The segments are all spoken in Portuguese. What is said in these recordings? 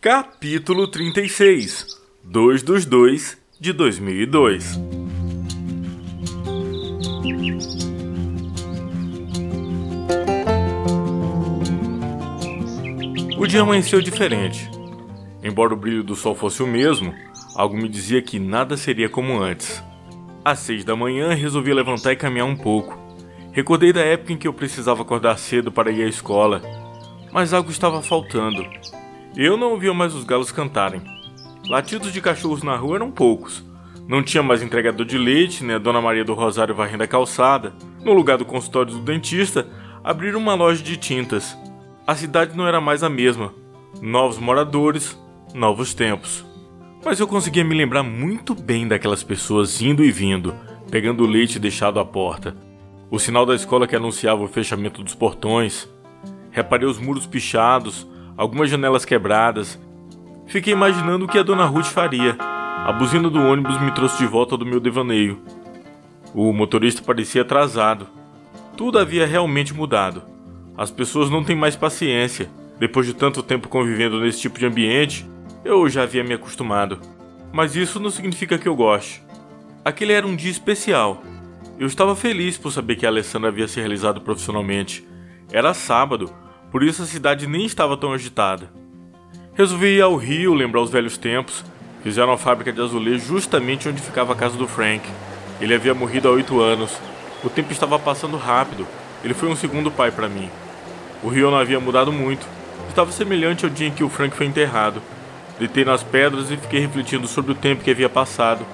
Capítulo 36 2 dos 2 de 2002 O dia amanheceu diferente. Embora o brilho do sol fosse o mesmo, algo me dizia que nada seria como antes. Às seis da manhã, resolvi levantar e caminhar um pouco. Recordei da época em que eu precisava acordar cedo para ir à escola, mas algo estava faltando. Eu não ouvia mais os galos cantarem. Latidos de cachorros na rua eram poucos. Não tinha mais entregador de leite, nem a Dona Maria do Rosário varrendo a calçada. No lugar do consultório do dentista, abriram uma loja de tintas. A cidade não era mais a mesma. Novos moradores, novos tempos. Mas eu conseguia me lembrar muito bem daquelas pessoas indo e vindo, pegando o leite deixado à porta. O sinal da escola que anunciava o fechamento dos portões. Reparei os muros pichados, algumas janelas quebradas. Fiquei imaginando o que a dona Ruth faria. A buzina do ônibus me trouxe de volta do meu devaneio. O motorista parecia atrasado. Tudo havia realmente mudado. As pessoas não têm mais paciência. Depois de tanto tempo convivendo nesse tipo de ambiente, eu já havia me acostumado. Mas isso não significa que eu goste. Aquele era um dia especial. Eu estava feliz por saber que a Alessandra havia se realizado profissionalmente. Era sábado, por isso a cidade nem estava tão agitada. Resolvi ir ao Rio lembrar os velhos tempos. Fizeram a fábrica de azulejo justamente onde ficava a casa do Frank. Ele havia morrido há oito anos. O tempo estava passando rápido. Ele foi um segundo pai para mim. O Rio não havia mudado muito. Estava semelhante ao dia em que o Frank foi enterrado. Deitei nas pedras e fiquei refletindo sobre o tempo que havia passado.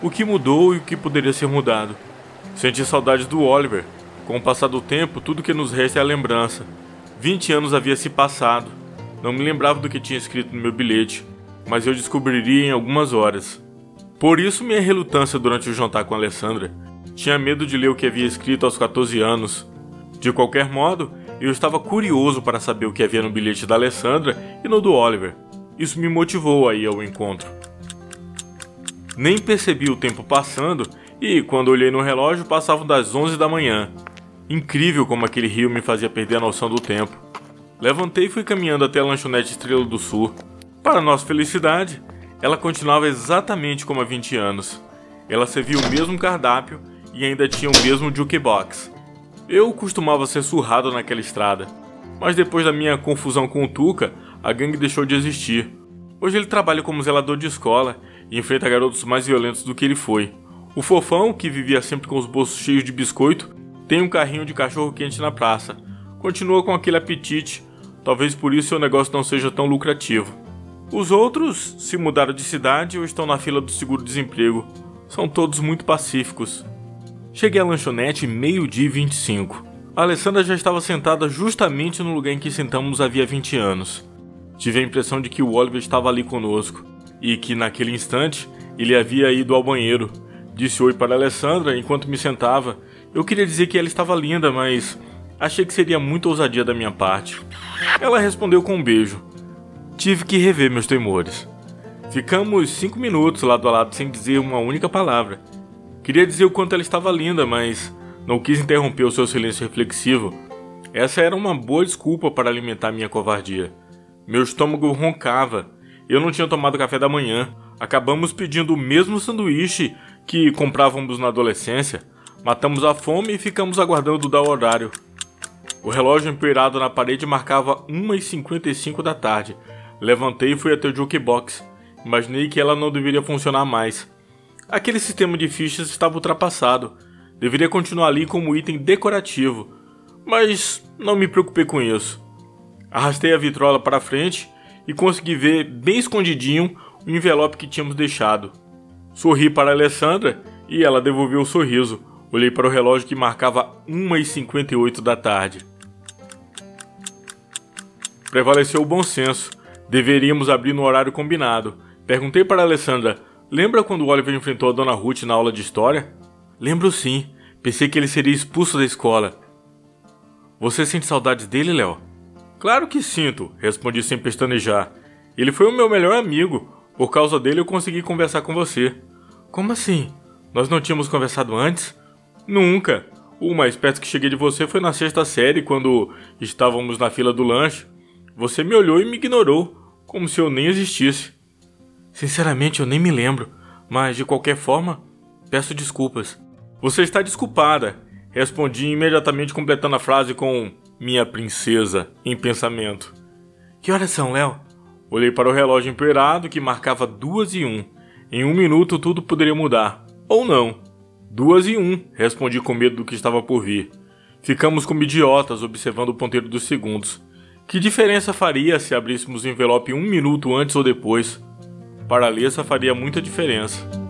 O que mudou e o que poderia ser mudado. Senti saudades do Oliver. Com o passar do tempo, tudo que nos resta é a lembrança. 20 anos havia se passado. Não me lembrava do que tinha escrito no meu bilhete, mas eu descobriria em algumas horas. Por isso minha relutância durante o jantar com Alessandra. Tinha medo de ler o que havia escrito aos 14 anos. De qualquer modo, eu estava curioso para saber o que havia no bilhete da Alessandra e no do Oliver. Isso me motivou a ir ao encontro. Nem percebi o tempo passando e, quando olhei no relógio, passavam das 11 da manhã. Incrível como aquele rio me fazia perder a noção do tempo. Levantei e fui caminhando até a lanchonete Estrela do Sul. Para nossa felicidade, ela continuava exatamente como há 20 anos. Ela servia o mesmo cardápio e ainda tinha o mesmo jukebox. Eu costumava ser surrado naquela estrada, mas depois da minha confusão com o Tuca, a gangue deixou de existir. Hoje ele trabalha como zelador de escola e enfrenta garotos mais violentos do que ele foi. O fofão, que vivia sempre com os bolsos cheios de biscoito, tem um carrinho de cachorro quente na praça. Continua com aquele apetite, talvez por isso seu negócio não seja tão lucrativo. Os outros se mudaram de cidade ou estão na fila do seguro-desemprego. São todos muito pacíficos. Cheguei à lanchonete meio-dia e 25. A Alessandra já estava sentada justamente no lugar em que sentamos havia 20 anos. Tive a impressão de que o Oliver estava ali conosco e que naquele instante ele havia ido ao banheiro. Disse oi para Alessandra enquanto me sentava eu queria dizer que ela estava linda, mas achei que seria muito ousadia da minha parte. Ela respondeu com um beijo. Tive que rever meus temores. Ficamos cinco minutos lado a lado sem dizer uma única palavra. Queria dizer o quanto ela estava linda, mas não quis interromper o seu silêncio reflexivo. Essa era uma boa desculpa para alimentar minha covardia. Meu estômago roncava. Eu não tinha tomado café da manhã. Acabamos pedindo o mesmo sanduíche que comprávamos na adolescência. Matamos a fome e ficamos aguardando dar o horário. O relógio empoeirado na parede marcava 1h55 da tarde. Levantei e fui até o jukebox. Imaginei que ela não deveria funcionar mais. Aquele sistema de fichas estava ultrapassado. Deveria continuar ali como item decorativo. Mas não me preocupei com isso. Arrastei a vitrola para frente e consegui ver bem escondidinho o envelope que tínhamos deixado. Sorri para Alessandra e ela devolveu o sorriso. Olhei para o relógio que marcava 1h58 da tarde. Prevaleceu o bom senso. Deveríamos abrir no horário combinado. Perguntei para Alessandra: Lembra quando o Oliver enfrentou a Dona Ruth na aula de história? Lembro sim. Pensei que ele seria expulso da escola. Você sente saudades dele, Léo? Claro que sinto, respondi sem pestanejar. Ele foi o meu melhor amigo. Por causa dele eu consegui conversar com você. Como assim? Nós não tínhamos conversado antes? Nunca. O mais perto que cheguei de você foi na sexta série, quando estávamos na fila do lanche. Você me olhou e me ignorou. como se eu nem existisse. Sinceramente, eu nem me lembro, mas de qualquer forma, peço desculpas. Você está desculpada, respondi imediatamente completando a frase com minha princesa em pensamento. Que horas são, Léo? Olhei para o relógio empoeirado que marcava duas e um. Em um minuto tudo poderia mudar. Ou não. Duas e um, respondi com medo do que estava por vir. Ficamos como idiotas observando o ponteiro dos segundos. Que diferença faria se abríssemos o envelope um minuto antes ou depois? Para Alessa faria muita diferença.